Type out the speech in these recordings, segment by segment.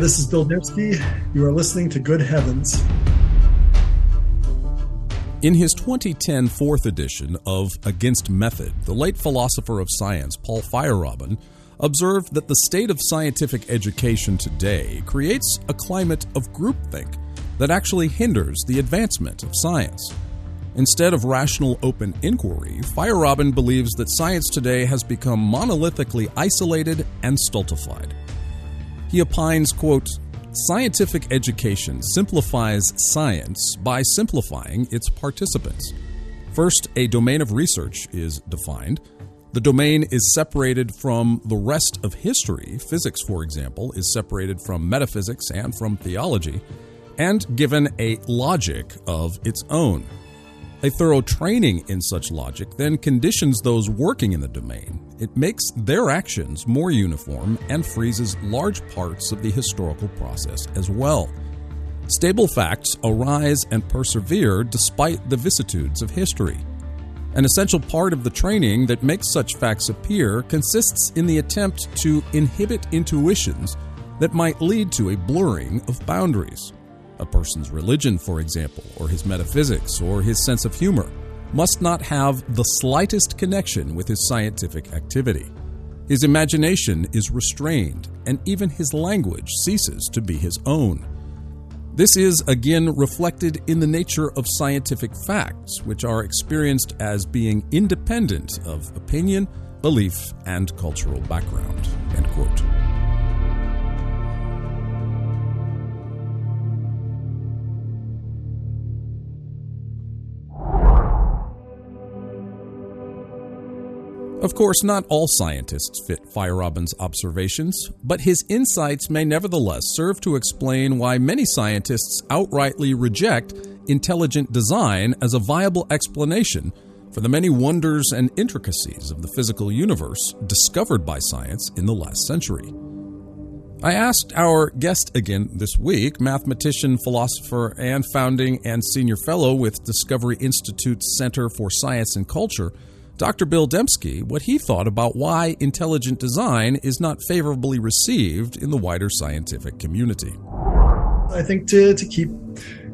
This is Bill Dembski. You are listening to Good Heavens. In his 2010 fourth edition of Against Method, the late philosopher of science Paul Feyerabend observed that the state of scientific education today creates a climate of groupthink that actually hinders the advancement of science. Instead of rational open inquiry, Feyerabend believes that science today has become monolithically isolated and stultified. He opines, quote, Scientific education simplifies science by simplifying its participants. First, a domain of research is defined. The domain is separated from the rest of history. Physics, for example, is separated from metaphysics and from theology, and given a logic of its own. A thorough training in such logic then conditions those working in the domain. It makes their actions more uniform and freezes large parts of the historical process as well. Stable facts arise and persevere despite the vicissitudes of history. An essential part of the training that makes such facts appear consists in the attempt to inhibit intuitions that might lead to a blurring of boundaries. A person's religion, for example, or his metaphysics, or his sense of humor, must not have the slightest connection with his scientific activity. His imagination is restrained, and even his language ceases to be his own. This is again reflected in the nature of scientific facts, which are experienced as being independent of opinion, belief, and cultural background. End quote. Of course, not all scientists fit Feyerabend's observations, but his insights may nevertheless serve to explain why many scientists outrightly reject intelligent design as a viable explanation for the many wonders and intricacies of the physical universe discovered by science in the last century. I asked our guest again this week, mathematician, philosopher, and founding and senior fellow with Discovery Institute's Center for Science and Culture, Dr. Bill Dembski what he thought about why intelligent design is not favorably received in the wider scientific community. I think to, to keep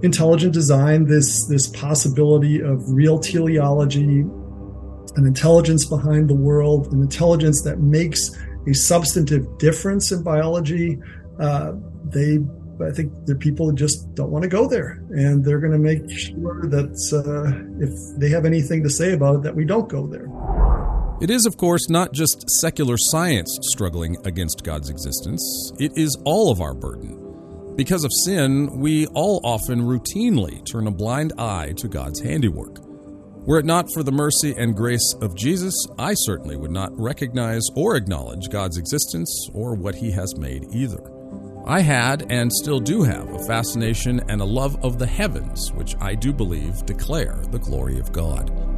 intelligent design, this, this possibility of real teleology, an intelligence behind the world, an intelligence that makes a substantive difference in biology, uh, they I think are people just don't want to go there, and they're going to make sure that uh, if they have anything to say about it, that we don't go there. It is, of course, not just secular science struggling against God's existence, it is all of our burden. Because of sin, we all often routinely turn a blind eye to God's handiwork. Were it not for the mercy and grace of Jesus, I certainly would not recognize or acknowledge God's existence or what He has made either. I had and still do have a fascination and a love of the heavens, which I do believe declare the glory of God.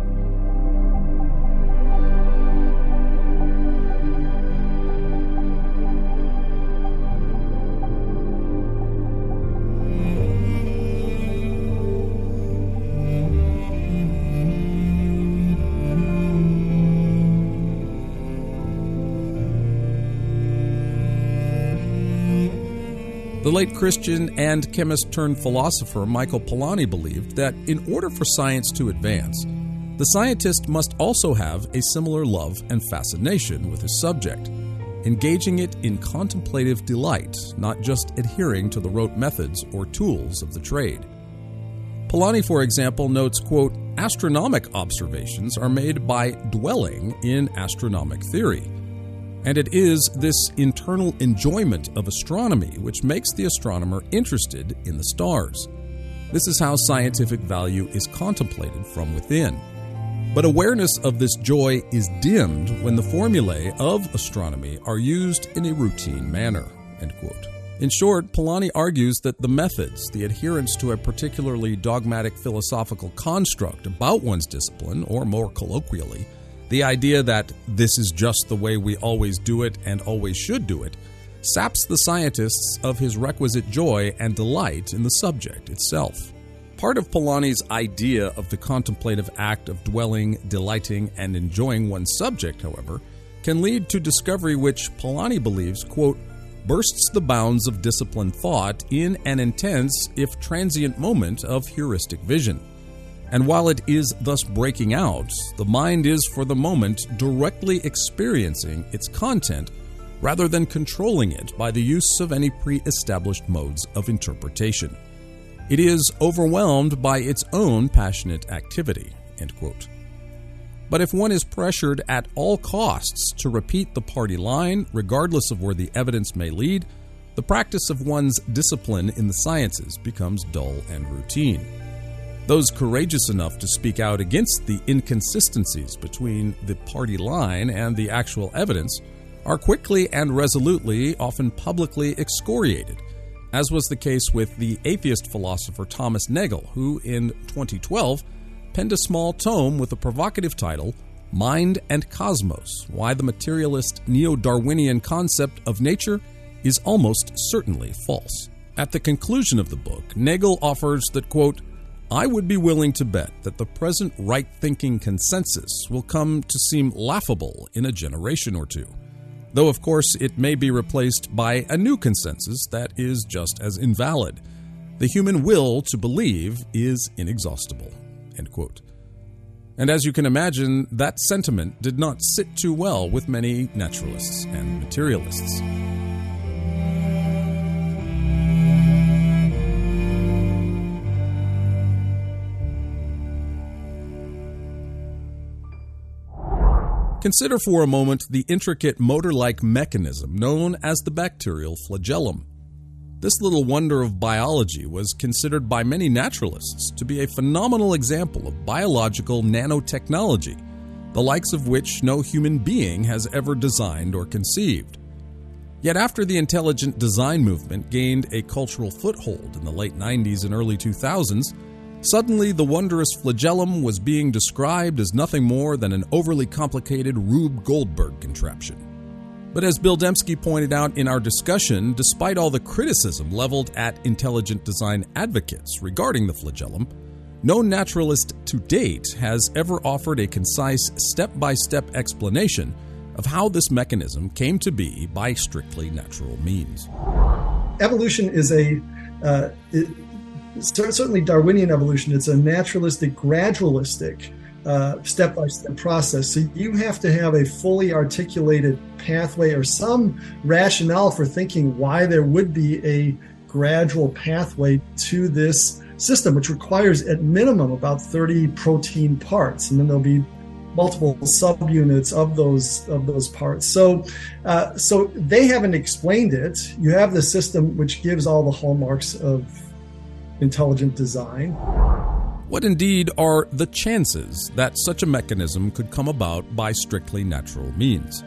Late Christian and chemist turned philosopher Michael Polanyi believed that in order for science to advance, the scientist must also have a similar love and fascination with his subject, engaging it in contemplative delight, not just adhering to the rote methods or tools of the trade. Polanyi, for example, notes, quote, astronomic observations are made by dwelling in astronomic theory and it is this internal enjoyment of astronomy which makes the astronomer interested in the stars. This is how scientific value is contemplated from within. But awareness of this joy is dimmed when the formulae of astronomy are used in a routine manner. In short, Polanyi argues that the methods, the adherence to a particularly dogmatic philosophical construct about one's discipline, or more colloquially, the idea that this is just the way we always do it and always should do it saps the scientists of his requisite joy and delight in the subject itself. Part of Polanyi's idea of the contemplative act of dwelling, delighting, and enjoying one's subject, however, can lead to discovery which Polanyi believes, quote, bursts the bounds of disciplined thought in an intense, if transient, moment of heuristic vision. And while it is thus breaking out, the mind is for the moment directly experiencing its content rather than controlling it by the use of any pre established modes of interpretation. It is overwhelmed by its own passionate activity. But if one is pressured at all costs to repeat the party line, regardless of where the evidence may lead, the practice of one's discipline in the sciences becomes dull and routine. Those courageous enough to speak out against the inconsistencies between the party line and the actual evidence are quickly and resolutely, often publicly, excoriated, as was the case with the atheist philosopher Thomas Nagel, who in 2012 penned a small tome with the provocative title Mind and Cosmos Why the Materialist Neo Darwinian Concept of Nature is Almost Certainly False. At the conclusion of the book, Nagel offers that, quote, I would be willing to bet that the present right thinking consensus will come to seem laughable in a generation or two, though of course it may be replaced by a new consensus that is just as invalid. The human will to believe is inexhaustible. And as you can imagine, that sentiment did not sit too well with many naturalists and materialists. Consider for a moment the intricate motor like mechanism known as the bacterial flagellum. This little wonder of biology was considered by many naturalists to be a phenomenal example of biological nanotechnology, the likes of which no human being has ever designed or conceived. Yet, after the intelligent design movement gained a cultural foothold in the late 90s and early 2000s, suddenly the wondrous flagellum was being described as nothing more than an overly complicated Rube Goldberg contraption. But as Bill Dembski pointed out in our discussion, despite all the criticism leveled at intelligent design advocates regarding the flagellum, no naturalist to date has ever offered a concise step by step explanation of how this mechanism came to be by strictly natural means. Evolution is a, uh, certainly Darwinian evolution, it's a naturalistic, gradualistic step by step process. So you have to have a fully articulated pathway or some rationale for thinking why there would be a gradual pathway to this system, which requires at minimum about 30 protein parts. And then there'll be multiple subunits of those of those parts. So, uh, so they haven't explained it. You have the system which gives all the hallmarks of intelligent design. What indeed are the chances that such a mechanism could come about by strictly natural means?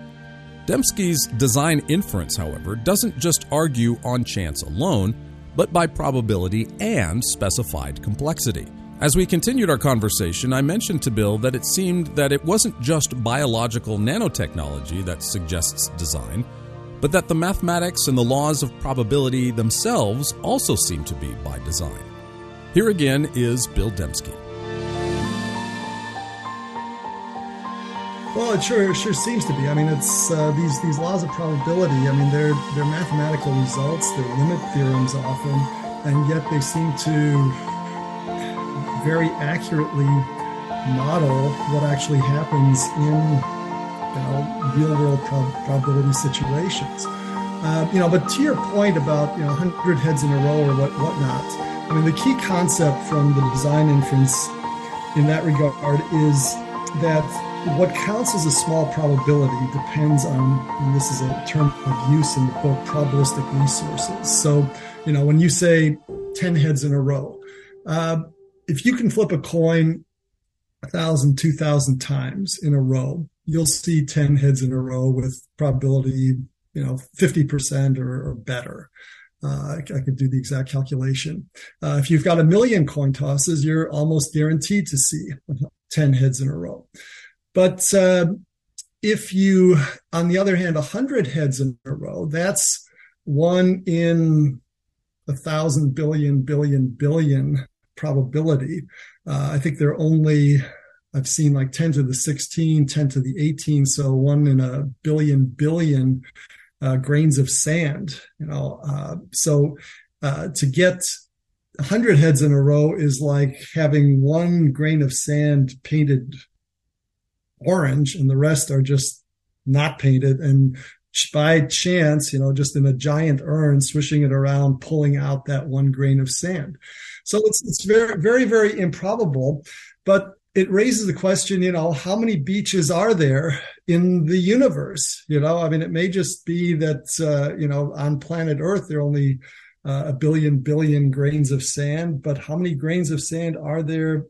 Dembski's design inference, however, doesn't just argue on chance alone, but by probability and specified complexity. As we continued our conversation, I mentioned to Bill that it seemed that it wasn't just biological nanotechnology that suggests design, but that the mathematics and the laws of probability themselves also seem to be by design. Here again is Bill Dembski. Well, it sure sure seems to be. I mean, it's uh, these these laws of probability. I mean, they're they're mathematical results. They're limit theorems often, and yet they seem to very accurately model what actually happens in you know real world prob- probability situations. Uh, you know, but to your point about you know 100 heads in a row or what whatnot I mean, the key concept from the design inference in that regard is that what counts as a small probability depends on, and this is a term of use in the book, probabilistic resources. So, you know, when you say 10 heads in a row, uh, if you can flip a coin a thousand, two thousand times in a row, you'll see 10 heads in a row with probability, you know, 50% or, or better. Uh, I, I, could do the exact calculation. Uh, if you've got a million coin tosses, you're almost guaranteed to see 10 heads in a row. But uh, if you, on the other hand, 100 heads in a row, that's one in a thousand billion, billion, billion probability. Uh, I think there are only, I've seen like 10 to the 16, 10 to the 18, so one in a billion, billion uh, grains of sand. You know, uh, so uh, to get 100 heads in a row is like having one grain of sand painted orange and the rest are just not painted and by chance, you know, just in a giant urn, swishing it around, pulling out that one grain of sand. So it's it's very very very improbable, but it raises the question, you know, how many beaches are there in the universe? You know, I mean, it may just be that uh, you know on planet Earth there are only uh, a billion billion grains of sand, but how many grains of sand are there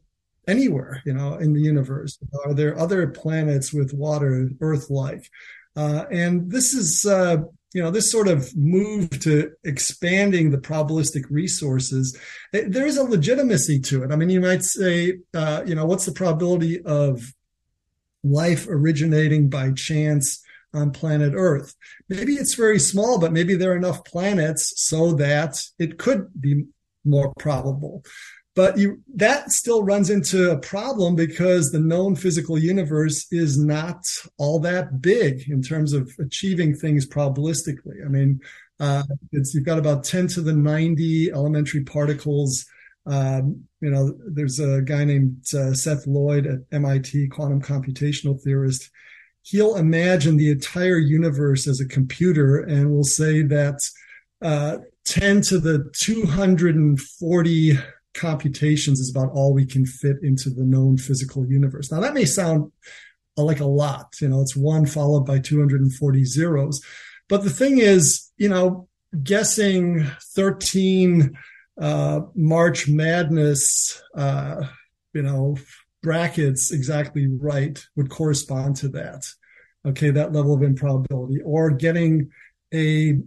anywhere? You know, in the universe, are there other planets with water Earth-like? Uh, and this is, uh, you know, this sort of move to expanding the probabilistic resources, eh, there is a legitimacy to it. I mean, you might say, uh, you know, what's the probability of life originating by chance on planet Earth? Maybe it's very small, but maybe there are enough planets so that it could be more probable. But you, that still runs into a problem because the known physical universe is not all that big in terms of achieving things probabilistically. I mean, uh, it's you've got about 10 to the 90 elementary particles. Um, you know, there's a guy named uh, Seth Lloyd at MIT, quantum computational theorist. He'll imagine the entire universe as a computer and will say that uh, 10 to the 240 computations is about all we can fit into the known physical universe. Now that may sound like a lot, you know, it's one followed by 240 zeros. But the thing is, you know, guessing 13 uh, March Madness, uh, you know, brackets exactly right would correspond to that. Okay, that level of improbability, or getting a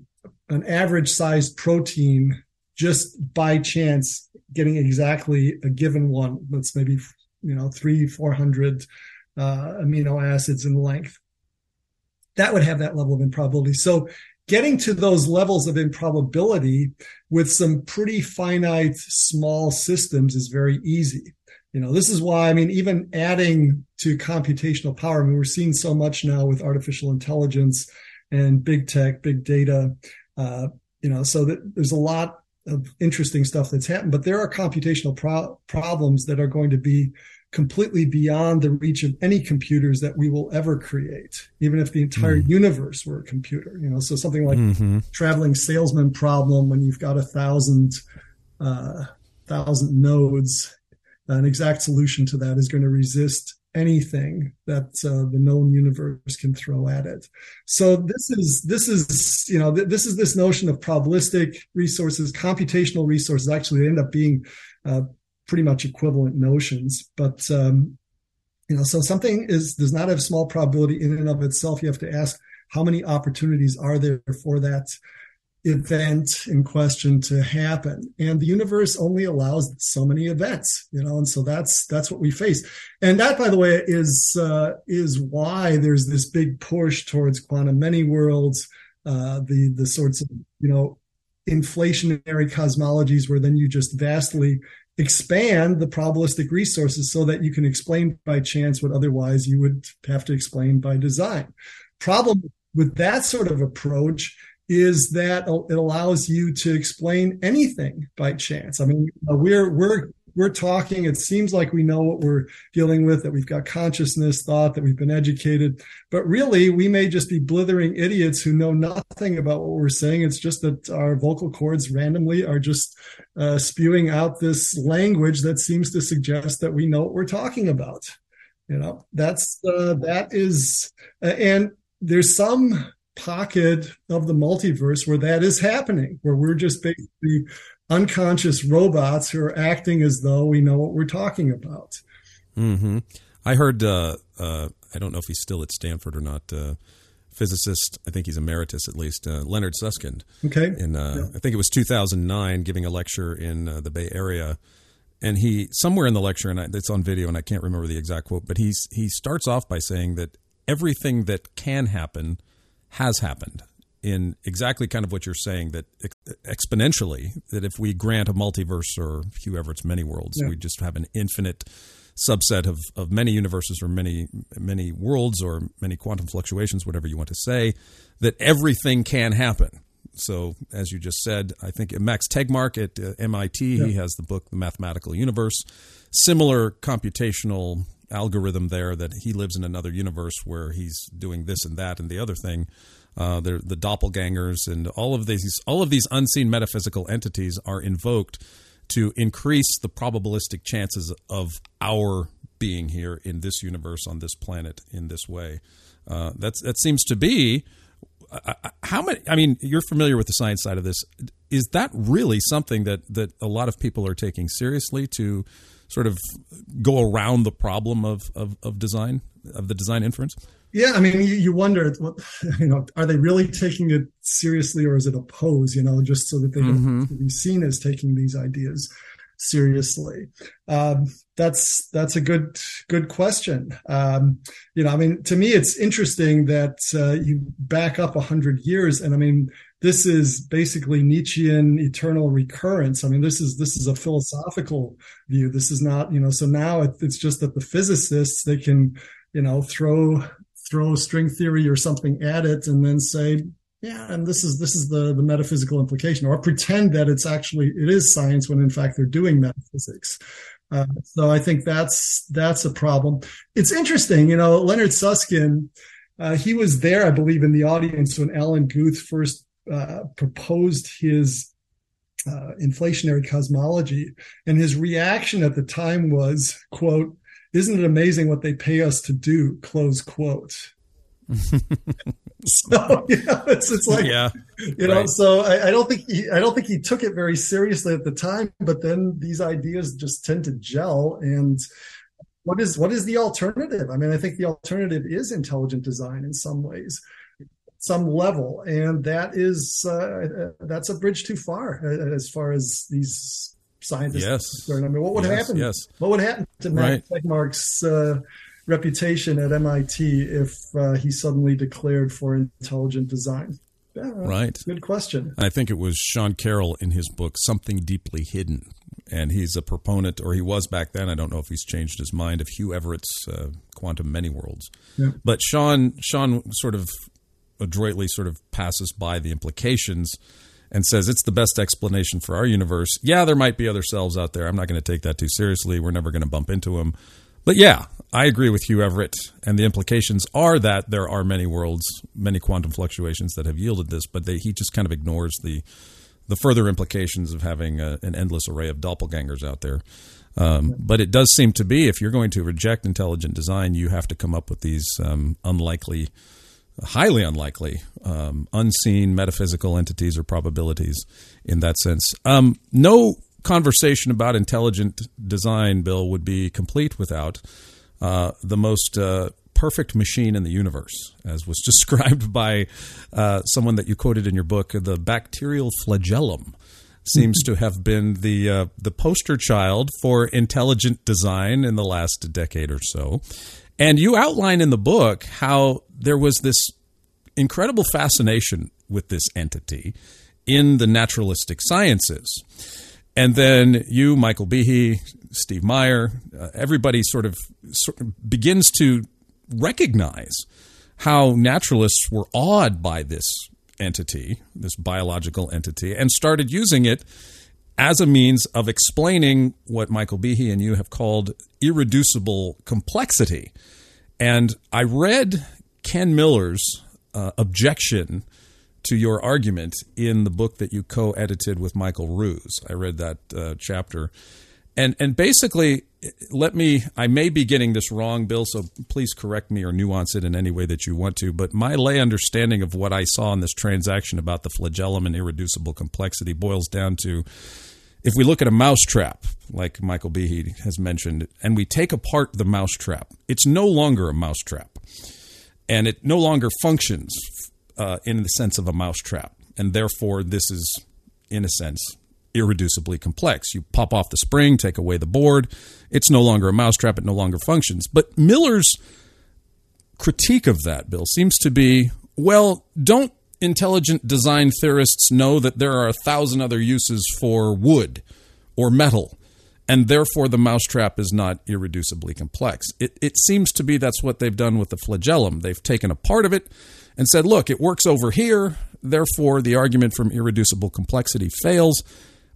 an average sized protein just by chance getting exactly a given one that's maybe you know three four hundred uh, amino acids in length. That would have that level of improbability. So getting to those levels of improbability with some pretty finite small systems is very easy. You know this is why i mean even adding to computational power i mean we're seeing so much now with artificial intelligence and big tech big data uh, you know so that there's a lot of interesting stuff that's happened. But there are computational pro- problems that are going to be completely beyond the reach of any computers that we will ever create, even if the entire mm. universe were a computer. You know, so something like mm-hmm. traveling salesman problem when you've got a thousand uh, thousand nodes, an exact solution to that is going to resist anything that uh, the known universe can throw at it. So this is this is you know th- this is this notion of probabilistic resources, computational resources. Actually, end up being uh, pretty much equivalent notions, but um, you know, so something is does not have small probability in and of itself. You have to ask how many opportunities are there for that event in question to happen. And the universe only allows so many events you know and so that's that's what we face. And that by the way is uh, is why there's this big push towards quantum many worlds uh, the the sorts of you know inflationary cosmologies where then you just vastly expand the probabilistic resources so that you can explain by chance what otherwise you would have to explain by design. Problem with that sort of approach is that it allows you to explain anything by chance. I mean, we're we're we're talking. It seems like we know what we're dealing with, that we've got consciousness, thought, that we've been educated, but really we may just be blithering idiots who know nothing about what we're saying. It's just that our vocal cords randomly are just uh, spewing out this language that seems to suggest that we know what we're talking about. You know, that's uh, that is, uh, and there's some pocket of the multiverse where that is happening, where we're just basically unconscious robots who are acting as though we know what we're talking about. Mm-hmm. I heard, uh, uh, I don't know if he's still at Stanford or not, uh, physicist, I think he's emeritus at least, uh, Leonard Susskind. Okay. In, uh, yeah. I think it was 2009, giving a lecture in uh, the Bay Area. And he, somewhere in the lecture, and I, it's on video and I can't remember the exact quote, but he's, he starts off by saying that everything that can happen – has happened in exactly kind of what you're saying that exponentially that if we grant a multiverse or Hugh Everett's many worlds, yeah. we just have an infinite subset of, of many universes or many many worlds or many quantum fluctuations, whatever you want to say, that everything can happen. So, as you just said, I think Max Tegmark at uh, MIT, yeah. he has the book The Mathematical Universe. Similar computational algorithm there that he lives in another universe where he's doing this and that and the other thing. Uh, the doppelgangers and all of these all of these unseen metaphysical entities are invoked to increase the probabilistic chances of our being here in this universe on this planet in this way. Uh, that's that seems to be how many. I mean, you're familiar with the science side of this. Is that really something that that a lot of people are taking seriously to sort of go around the problem of of, of design of the design inference? Yeah, I mean, you, you wonder, what, you know, are they really taking it seriously, or is it a pose? You know, just so that they mm-hmm. can be seen as taking these ideas seriously? Um, that's that's a good good question. Um, you know, I mean, to me, it's interesting that uh, you back up hundred years, and I mean, this is basically Nietzschean eternal recurrence. I mean, this is this is a philosophical view. This is not, you know. So now it's just that the physicists they can, you know, throw throw string theory or something at it and then say yeah and this is this is the the metaphysical implication or pretend that it's actually it is science when in fact they're doing metaphysics uh, so i think that's that's a problem it's interesting you know leonard susskind uh, he was there i believe in the audience when alan guth first uh, proposed his uh, inflationary cosmology and his reaction at the time was quote isn't it amazing what they pay us to do? Close quote. so you know, it's it's like yeah, you know. Right. So I, I, don't think he I don't think he took it very seriously at the time. But then these ideas just tend to gel. And what is what is the alternative? I mean, I think the alternative is intelligent design in some ways, some level, and that is uh, that's a bridge too far uh, as far as these scientists yes. I mean, what would yes, happen? Yes. What would happen to Max right. Tegmark's uh, reputation at MIT if uh, he suddenly declared for intelligent design? Yeah, right. Good question. I think it was Sean Carroll in his book Something Deeply Hidden. And he's a proponent, or he was back then. I don't know if he's changed his mind of Hugh Everett's uh, quantum many worlds. Yeah. But Sean, Sean sort of adroitly sort of passes by the implications and says it's the best explanation for our universe. Yeah, there might be other selves out there. I'm not going to take that too seriously. We're never going to bump into them. But yeah, I agree with Hugh Everett, and the implications are that there are many worlds, many quantum fluctuations that have yielded this. But they, he just kind of ignores the the further implications of having a, an endless array of doppelgangers out there. Um, but it does seem to be if you're going to reject intelligent design, you have to come up with these um, unlikely highly unlikely, um, unseen metaphysical entities or probabilities in that sense. Um, no conversation about intelligent design, Bill, would be complete without uh, the most uh, perfect machine in the universe, as was described by uh, someone that you quoted in your book. The bacterial flagellum seems to have been the uh, the poster child for intelligent design in the last decade or so. And you outline in the book how there was this incredible fascination with this entity in the naturalistic sciences. And then you, Michael Behe, Steve Meyer, uh, everybody sort of, sort of begins to recognize how naturalists were awed by this entity, this biological entity, and started using it as a means of explaining what Michael Behe and you have called irreducible complexity. And I read Ken Miller's uh, objection to your argument in the book that you co-edited with Michael Ruse. I read that uh, chapter, and and basically, let me. I may be getting this wrong, Bill. So please correct me or nuance it in any way that you want to. But my lay understanding of what I saw in this transaction about the flagellum and irreducible complexity boils down to. If we look at a mousetrap, like Michael Behe has mentioned, and we take apart the mousetrap, it's no longer a mousetrap and it no longer functions uh, in the sense of a mousetrap. And therefore, this is, in a sense, irreducibly complex. You pop off the spring, take away the board. It's no longer a mousetrap. It no longer functions. But Miller's critique of that, Bill, seems to be well, don't intelligent design theorists know that there are a thousand other uses for wood or metal? and therefore the mousetrap is not irreducibly complex. It, it seems to be that's what they've done with the flagellum. They've taken a part of it and said, look, it works over here, therefore the argument from irreducible complexity fails.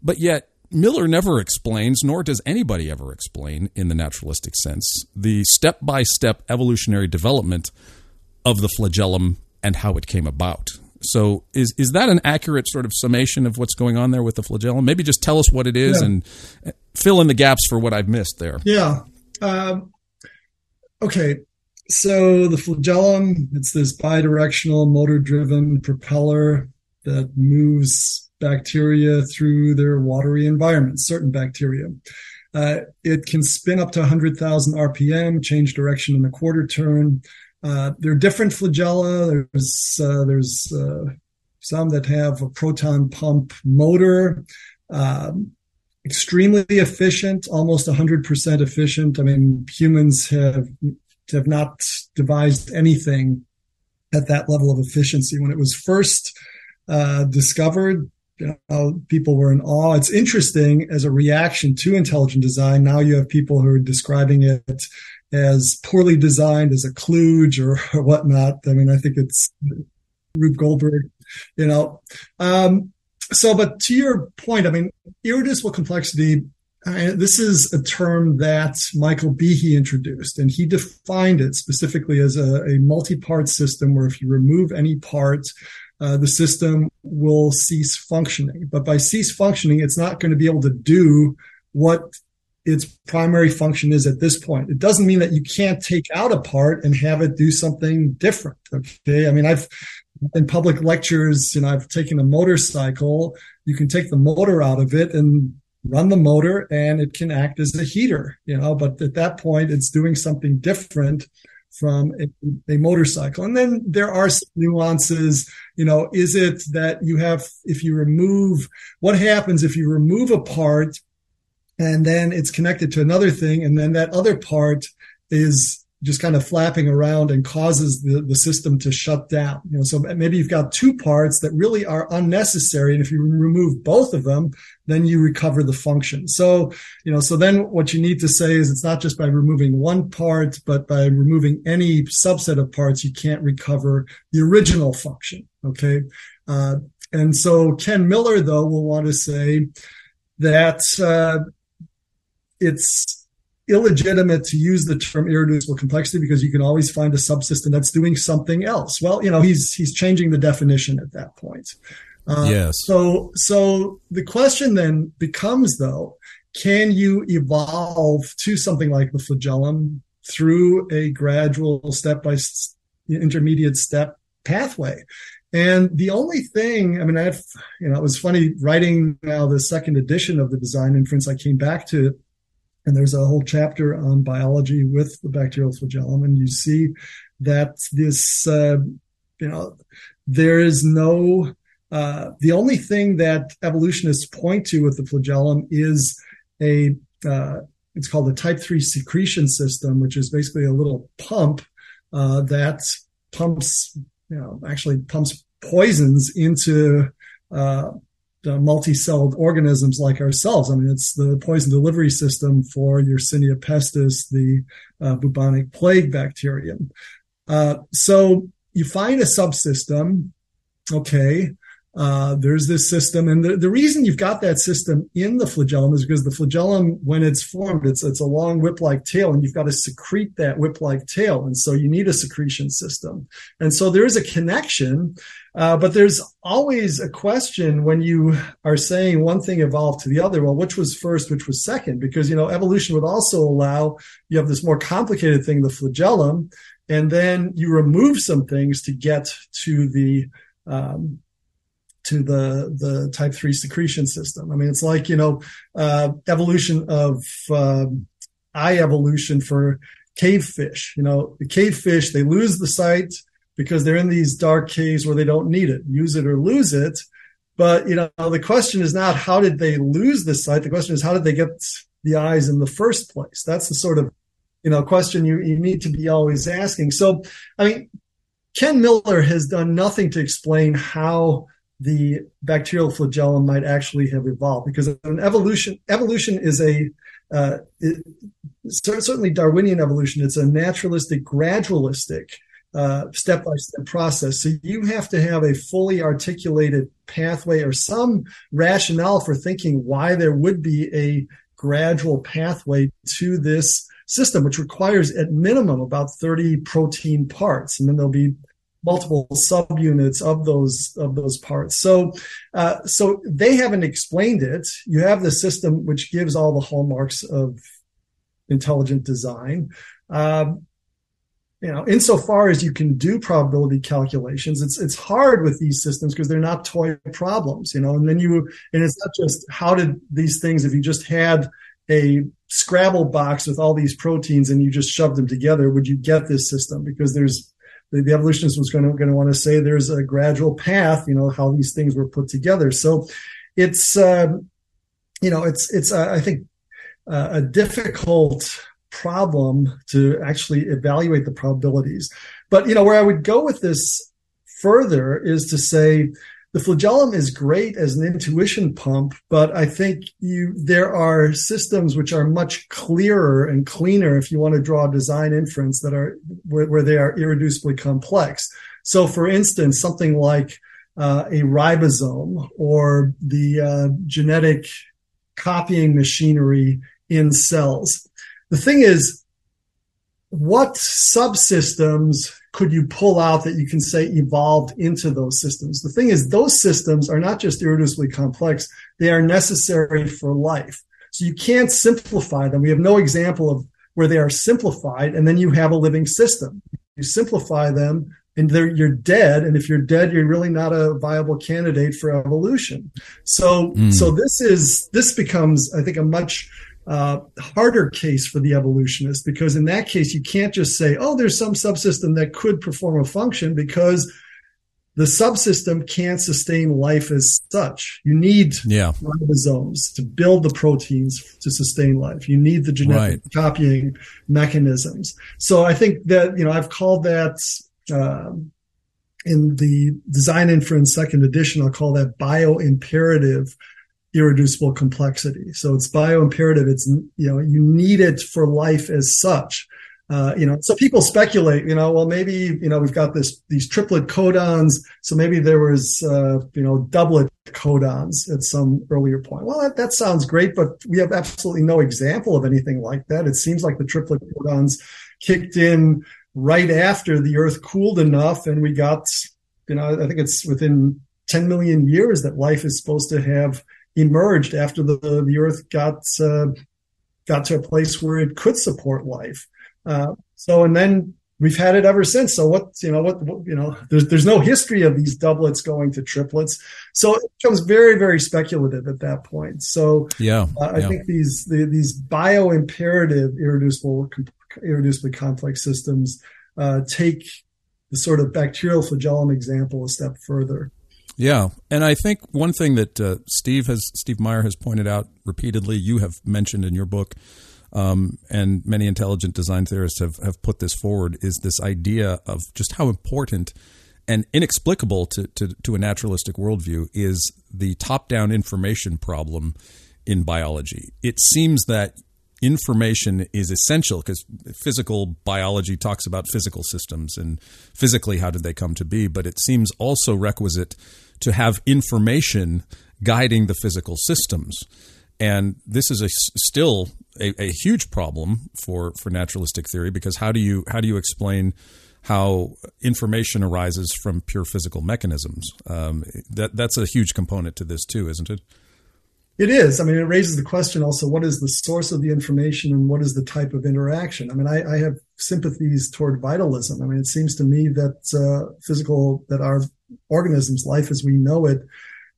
But yet, Miller never explains, nor does anybody ever explain in the naturalistic sense, the step by step evolutionary development of the flagellum and how it came about. So, is is that an accurate sort of summation of what's going on there with the flagellum? Maybe just tell us what it is yeah. and fill in the gaps for what I've missed there. Yeah. Um, okay. So the flagellum, it's this bidirectional motor-driven propeller that moves bacteria through their watery environment, certain bacteria. Uh, it can spin up to 100,000 RPM, change direction in a quarter turn. Uh, there are different flagella. There's uh, there's uh, some that have a proton pump motor. Um, extremely efficient, almost 100% efficient. I mean, humans have have not devised anything at that level of efficiency. When it was first uh, discovered, you know, people were in awe. It's interesting as a reaction to intelligent design. Now you have people who are describing it as poorly designed as a kludge or, or whatnot. I mean, I think it's Rube Goldberg, you know. Um, so, but to your point, I mean, irreducible complexity. This is a term that Michael Behe introduced, and he defined it specifically as a, a multi-part system where if you remove any part, uh, the system will cease functioning. But by cease functioning, it's not going to be able to do what its primary function is at this point. It doesn't mean that you can't take out a part and have it do something different. Okay. I mean, I've in public lectures, you know, I've taken a motorcycle. You can take the motor out of it and run the motor and it can act as a heater, you know, but at that point it's doing something different from a, a, motorcycle. And then there are some nuances, you know, is it that you have, if you remove, what happens if you remove a part and then it's connected to another thing and then that other part is just kind of flapping around and causes the, the system to shut down. You know, so maybe you've got two parts that really are unnecessary. And if you remove both of them, then you recover the function. So, you know, so then what you need to say is it's not just by removing one part, but by removing any subset of parts, you can't recover the original function. Okay. Uh, and so Ken Miller, though, will want to say that, uh, it's illegitimate to use the term irreducible complexity because you can always find a subsystem that's doing something else. Well, you know, he's he's changing the definition at that point. Uh, yes. So so the question then becomes though, can you evolve to something like the flagellum through a gradual step by intermediate step pathway? And the only thing, I mean, I've, you know, it was funny writing now the second edition of the design inference. I came back to and there's a whole chapter on biology with the bacterial flagellum, and you see that this, uh, you know, there is no. Uh, the only thing that evolutionists point to with the flagellum is a uh, it's called a type 3 secretion system which is basically a little pump uh, that pumps you know actually pumps poisons into uh, multi-celled organisms like ourselves. I mean, it's the poison delivery system for Yersinia pestis, the uh, bubonic plague bacterium. Uh, so you find a subsystem, okay, uh, there's this system, and the, the reason you've got that system in the flagellum is because the flagellum, when it's formed, it's it's a long whip-like tail, and you've got to secrete that whip-like tail, and so you need a secretion system. And so there is a connection, uh, but there's always a question when you are saying one thing evolved to the other. Well, which was first, which was second? Because you know evolution would also allow you have this more complicated thing, the flagellum, and then you remove some things to get to the um, to the the type 3 secretion system. I mean it's like you know uh, evolution of uh, eye evolution for cave fish. You know the cave fish they lose the sight because they're in these dark caves where they don't need it. Use it or lose it. But you know the question is not how did they lose the sight. The question is how did they get the eyes in the first place? That's the sort of you know question you, you need to be always asking. So i mean ken miller has done nothing to explain how the bacterial flagellum might actually have evolved because an evolution evolution is a uh, it, certainly Darwinian evolution. It's a naturalistic, gradualistic, step by step process. So you have to have a fully articulated pathway or some rationale for thinking why there would be a gradual pathway to this system, which requires at minimum about 30 protein parts. And then there'll be multiple subunits of those of those parts. So, uh, so they haven't explained it. You have the system which gives all the hallmarks of intelligent design. Um, you know, insofar as you can do probability calculations, it's it's hard with these systems because they're not toy problems, you know. And then you and it's not just how did these things if you just had a Scrabble box with all these proteins and you just shoved them together, would you get this system? Because there's the, the evolutionist was going to going to want to say there's a gradual path, you know, how these things were put together. So it's um, you know it's it's uh, I think uh, a difficult problem to actually evaluate the probabilities. But you know where I would go with this further is to say the flagellum is great as an intuition pump, but I think you there are systems which are much clearer and cleaner if you want to draw a design inference that are where, where they are irreducibly complex. So, for instance, something like uh, a ribosome or the uh, genetic copying machinery in cells. The thing is, what subsystems could you pull out that you can say evolved into those systems? The thing is, those systems are not just irreducibly complex, they are necessary for life. So you can't simplify them. We have no example of where they are simplified, and then you have a living system. You simplify them, and you're dead. And if you're dead, you're really not a viable candidate for evolution. So, mm. so this is this becomes, I think, a much uh, harder case for the evolutionist because in that case you can't just say oh there's some subsystem that could perform a function because the subsystem can't sustain life as such you need yeah. ribosomes to build the proteins to sustain life you need the genetic right. copying mechanisms so i think that you know i've called that uh, in the design inference second edition i'll call that bioimperative irreducible complexity. So it's bioimperative. It's, you know, you need it for life as such. Uh, you know, so people speculate, you know, well, maybe, you know, we've got this, these triplet codons. So maybe there was, uh, you know, doublet codons at some earlier point. Well, that, that sounds great, but we have absolutely no example of anything like that. It seems like the triplet codons kicked in right after the earth cooled enough and we got, you know, I think it's within 10 million years that life is supposed to have emerged after the, the earth got uh, got to a place where it could support life. Uh, so and then we've had it ever since. So what you know what, what, you know there's there's no history of these doublets going to triplets. So it becomes very very speculative at that point. So yeah, uh, I yeah. think these the, these bio imperative irreducible irreducibly complex systems uh, take the sort of bacterial flagellum example a step further. Yeah, and I think one thing that uh, Steve has Steve Meyer has pointed out repeatedly, you have mentioned in your book, um, and many intelligent design theorists have, have put this forward, is this idea of just how important and inexplicable to, to, to a naturalistic worldview is the top down information problem in biology. It seems that information is essential because physical biology talks about physical systems and physically how did they come to be, but it seems also requisite to have information guiding the physical systems. And this is a, still a, a, huge problem for, for naturalistic theory because how do you how do you explain how information arises from pure physical mechanisms? Um, that that's a huge component to this too, isn't it? It is. I mean, it raises the question also: what is the source of the information, and what is the type of interaction? I mean, I, I have sympathies toward vitalism. I mean, it seems to me that uh, physical that our organisms, life as we know it,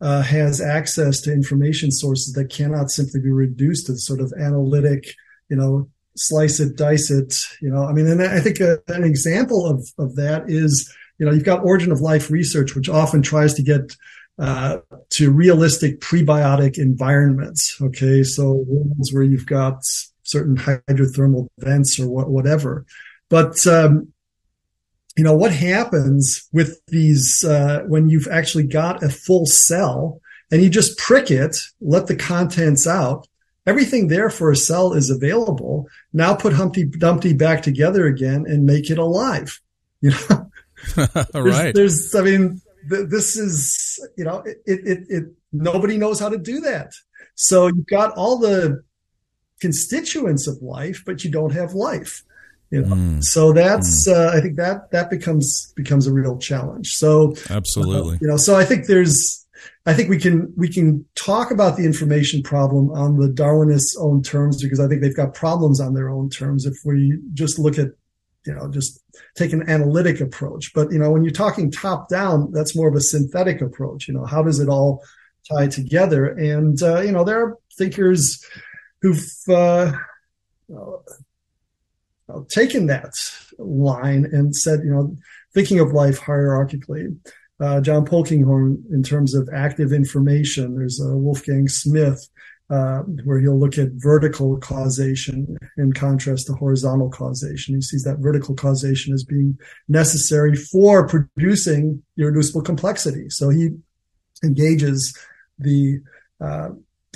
uh, has access to information sources that cannot simply be reduced to sort of analytic, you know, slice it, dice it, you know. I mean, and I think a, uh, an example of, of that is, you know, you've got origin of life research, which often tries to get uh, to realistic prebiotic environments. Okay, so worlds where you've got certain hydrothermal vents or what, whatever. But um, you know, what happens with these uh, when you've actually got a full cell and you just prick it, let the contents out. Everything there for a cell is available. Now put Humpty Dumpty back together again and make it alive. You know, there's, right. there's, I mean, th- this is, you know, it, it, it, nobody knows how to do that. So you've got all the constituents of life, but you don't have life. You know? Mm. So that's mm. uh, I think that that becomes becomes a real challenge. So absolutely, uh, you know, so I think there's I think we can we can talk about the information problem on the Darwinists' own terms because I think they've got problems on their own terms. If we just look at you know just take an analytic approach, but you know when you're talking top down, that's more of a synthetic approach. You know, how does it all tie together? And uh, you know there are thinkers who've uh, know, taken that line and said, you know, thinking of life hierarchically. Uh, John Polkinghorne, in terms of active information, there's a Wolfgang Smith, uh, where he'll look at vertical causation in contrast to horizontal causation. He sees that vertical causation as being necessary for producing irreducible complexity. So he engages the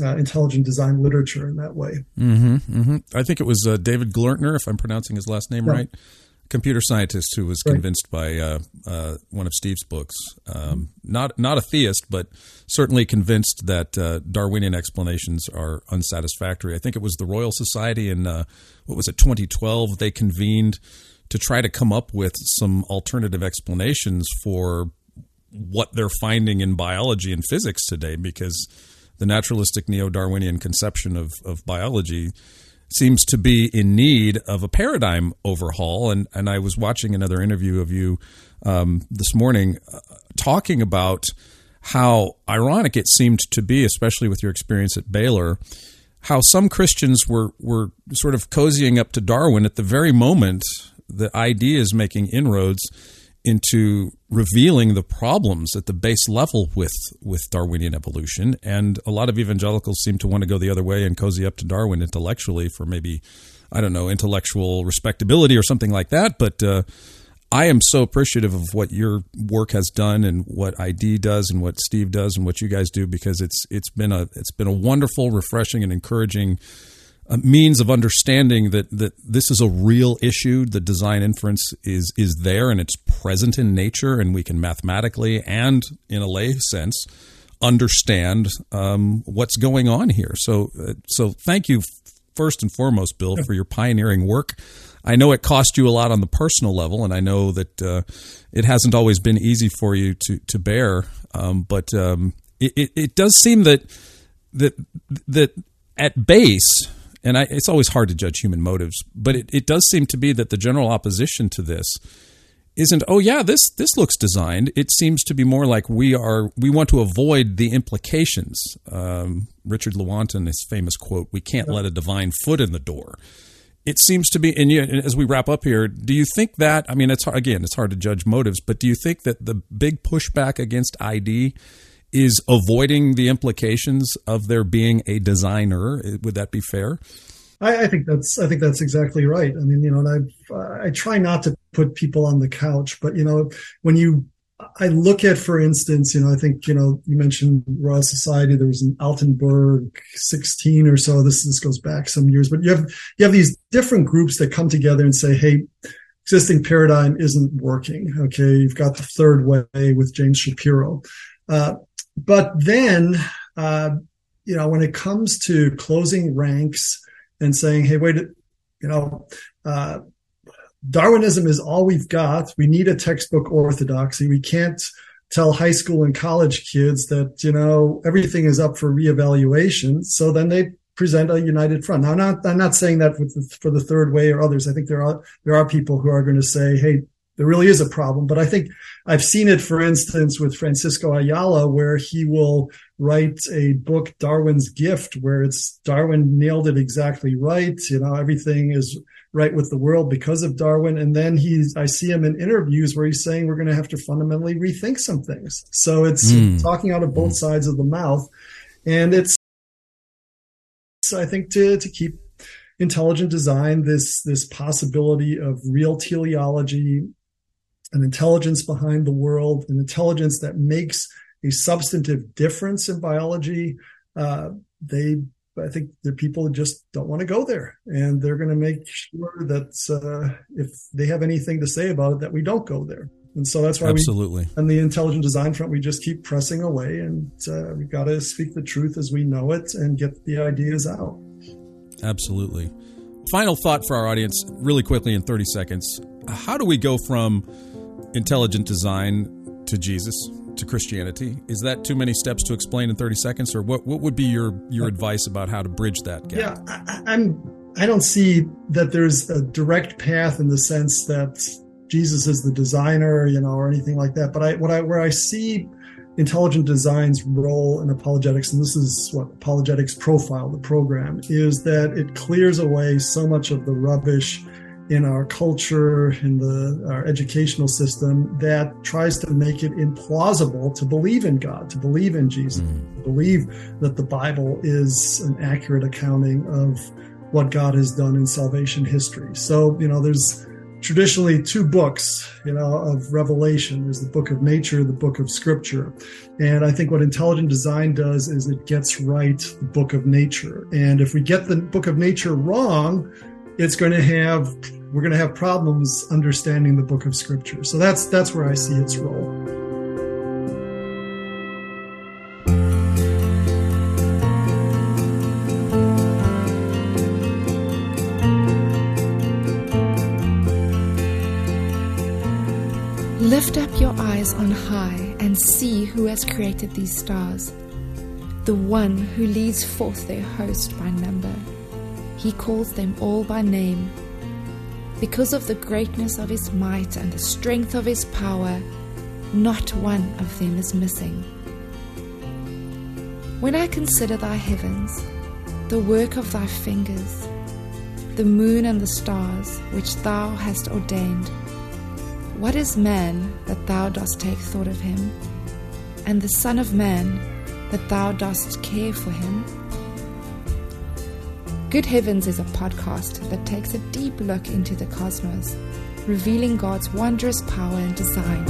uh, intelligent design literature in that way. Mm-hmm, mm-hmm. I think it was uh, David Gelernter, if I'm pronouncing his last name yeah. right, computer scientist who was right. convinced by uh, uh one of Steve's books, um, not not a theist, but certainly convinced that uh, Darwinian explanations are unsatisfactory. I think it was the Royal Society in uh, what was it 2012 they convened to try to come up with some alternative explanations for what they're finding in biology and physics today because the naturalistic neo Darwinian conception of, of biology seems to be in need of a paradigm overhaul. And, and I was watching another interview of you um, this morning uh, talking about how ironic it seemed to be, especially with your experience at Baylor, how some Christians were, were sort of cozying up to Darwin at the very moment the idea is making inroads into revealing the problems at the base level with with Darwinian evolution, and a lot of evangelicals seem to want to go the other way and cozy up to Darwin intellectually for maybe I don't know intellectual respectability or something like that. But uh, I am so appreciative of what your work has done and what ID does and what Steve does and what you guys do because it's it's been a it's been a wonderful, refreshing, and encouraging a means of understanding that that this is a real issue. The design inference is is there and it's present in nature, and we can mathematically and in a lay sense understand um, what's going on here. So, uh, so thank you first and foremost, Bill, for your pioneering work. I know it cost you a lot on the personal level, and I know that uh, it hasn't always been easy for you to to bear. Um, but um, it, it, it does seem that that that at base and I, it's always hard to judge human motives, but it, it does seem to be that the general opposition to this isn't oh yeah this this looks designed. It seems to be more like we are we want to avoid the implications. Um, richard lewontin his famous quote we can't let a divine foot in the door. It seems to be and you, as we wrap up here do you think that i mean it's again it's hard to judge motives but do you think that the big pushback against id is avoiding the implications of there being a designer. Would that be fair? I, I, think that's I think that's exactly right. I mean, you know, and I I try not to put people on the couch, but you know, when you I look at, for instance, you know, I think you know you mentioned Royal Society. There was an Altenberg 16 or so. This this goes back some years, but you have you have these different groups that come together and say, hey. Existing paradigm isn't working. Okay, you've got the third way with James Shapiro. Uh, but then, uh, you know, when it comes to closing ranks and saying, "Hey, wait, you know, uh, Darwinism is all we've got. We need a textbook orthodoxy. We can't." tell high school and college kids that you know everything is up for reevaluation so then they present a united front now I'm not i'm not saying that the, for the third way or others i think there are there are people who are going to say hey there really is a problem. But I think I've seen it, for instance, with Francisco Ayala, where he will write a book, Darwin's Gift, where it's Darwin nailed it exactly right. You know, everything is right with the world because of Darwin. And then he's, I see him in interviews where he's saying we're going to have to fundamentally rethink some things. So it's mm. talking out of both mm. sides of the mouth. And it's, I think to, to keep intelligent design, this, this possibility of real teleology an intelligence behind the world, an intelligence that makes a substantive difference in biology, uh, they I think the people just don't want to go there, and they're going to make sure that uh, if they have anything to say about it, that we don't go there. And so that's why absolutely we, on the intelligent design front, we just keep pressing away, and uh, we got to speak the truth as we know it and get the ideas out. Absolutely. Final thought for our audience, really quickly in thirty seconds. How do we go from intelligent design to Jesus? to Christianity. Is that too many steps to explain in 30 seconds, or what, what would be your, your advice about how to bridge that gap? Yeah, I, I'm, I don't see that there's a direct path in the sense that Jesus is the designer, you know, or anything like that. But I, what I, where I see intelligent design's role in apologetics, and this is what apologetics profile, the program, is that it clears away so much of the rubbish in our culture, in the our educational system that tries to make it implausible to believe in God, to believe in Jesus, mm. to believe that the Bible is an accurate accounting of what God has done in salvation history. So, you know, there's traditionally two books, you know, of revelation. There's the book of nature, the book of scripture. And I think what intelligent design does is it gets right the book of nature. And if we get the book of nature wrong, it's going to have we're going to have problems understanding the book of scripture. So that's that's where i see its role. Lift up your eyes on high and see who has created these stars, the one who leads forth their host by number he calls them all by name. Because of the greatness of his might and the strength of his power, not one of them is missing. When I consider thy heavens, the work of thy fingers, the moon and the stars which thou hast ordained, what is man that thou dost take thought of him, and the Son of Man that thou dost care for him? Good Heavens is a podcast that takes a deep look into the cosmos, revealing God's wondrous power and design.